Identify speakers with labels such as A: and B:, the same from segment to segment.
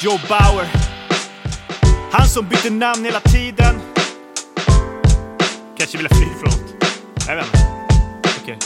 A: Joe Bauer. Han som bytte namn hela tiden. Kanske vill ha fly från Jag vet inte. Okej.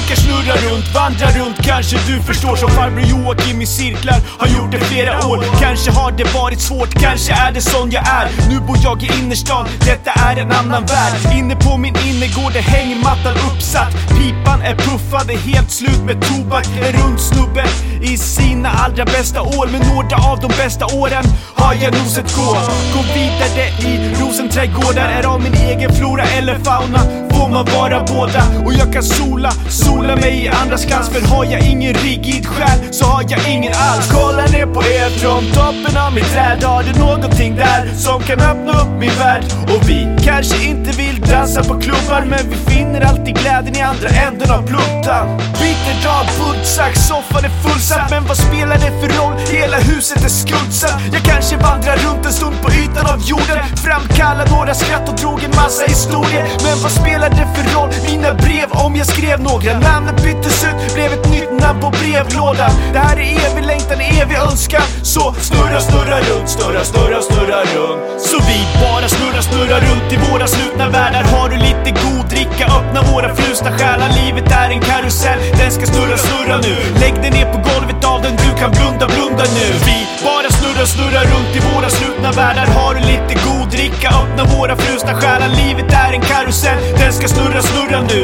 A: Tankar snurrar runt, vandrar runt, kanske du förstår Som farbror Joakim i cirklar, har gjort det flera år. Kanske har det varit svårt, kanske är det sån jag är. Nu bor jag i innerstan, detta är en annan värld. Inne på min innergård är hängmattan uppsatt. Pipan är puffad, är helt slut med tobak. En rund snubbe i sina allra bästa år. Men några av de bästa åren har jag nog sett gå Gå vidare i rosenträdgårdar Är av min egen flora eller fauna. Får man vara båda. Och jag kan sola Sola mig i andras glans För har jag ingen rigid själ så har jag ingen alls. Kolla ner på från toppen av mitt träd. Har du någonting där som kan öppna upp min värld? Och vi kanske inte vill dansa på klubbar Men vi finner alltid glädjen i andra änden av pluntan Bitter dag, bultsack, soffan är fullsatt. Men vad spelar det för roll? Hela huset är skuldsatt. Jag kanske vandrar runt en stund på ytan av jorden. Framkallar några skratt och drog en massa historier. Men vad spelar det för roll? Mina brev om jag skrev några Namnet byttes ut, blev ett nytt namn på brevlådan. Det här är evig längtan, vi önskar. Så snurra, snurra runt, snurra, snurra, snurra runt. Så vi bara snurrar, snurrar runt i våra slutna världar. Har du lite god dricka, öppna våra frusna själar. Livet är en karusell, den ska snurra, snurra nu. Lägg dig ner på golvet av den, du kan blunda, blunda nu. Vi bara snurrar, snurrar runt i våra slutna världar. Har du lite god dricka, öppna våra frusna själar. Livet är en karusell, den ska snurra, snurra nu.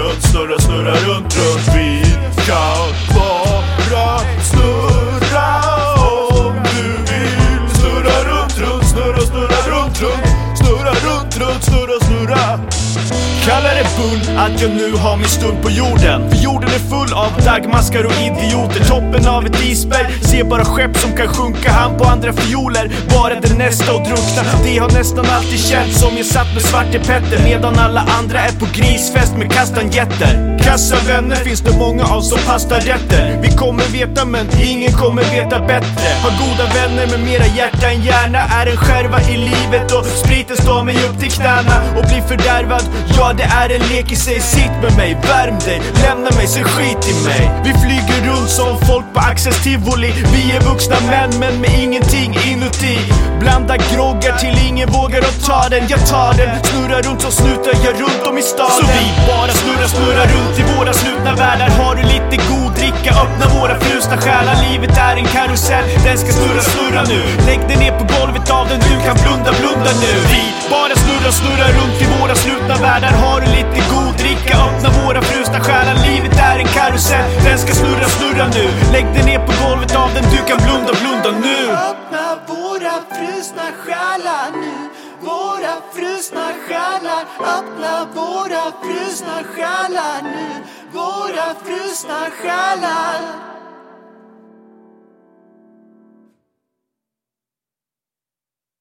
A: Runt, snurra, snurra runt, runt. Vi kan bara snurra om du vill. Snurra runt, runt, snurra, snurra runt, runt. Snurra runt, runt, snurra, snurra. Kallar det bull att jag nu har min stund på jorden. För jorden är full av dagmaskar och idioter. Toppen av ett isberg. Ser bara skepp som kan sjunka Han på andra fioler. Bara den nästa och drunkna Det har nästan alltid känts som jag satt med Svarte Petter Medan alla andra är på grisfest med kastanjetter. Kassa vänner finns det många av som pastarätter Vi kommer veta men ingen kommer veta bättre. Har goda vänner med mera hjärta än hjärna Är en skärva i livet och spriten står mig upp till knäna Och blir fördärvad. Ja det är en lek i sig, sitt med mig, värm dig Lämna mig, så skit i mig. Vi flyger runt som folk på Axels tivoli vi är vuxna män men med ingenting inuti. Blanda groggar till ingen vågar att ta den. Jag tar den, snurrar runt som snutar jag runt om i staden. Så vi bara snurrar, snurrar runt i våra slutna världar. Har du lite god dricka, öppna våra frusna själar. Livet är en karusell, den ska snurra, snurra nu. Lägg dig ner på golvet av den, du kan blunda, blunda nu. Vi bara snurrar, snurrar runt i våra slutna världar. Har du lite god dricka, öppna våra frusna själar. Livet är en karusell, den ska snurra, snurra nu. Lägg dig ner på golvet av den, du kan blunda, blunda nu.
B: Öppna våra frusna själar nu. Våra frusna själar Öppna våra frusna själar nu. Våra frusna själar.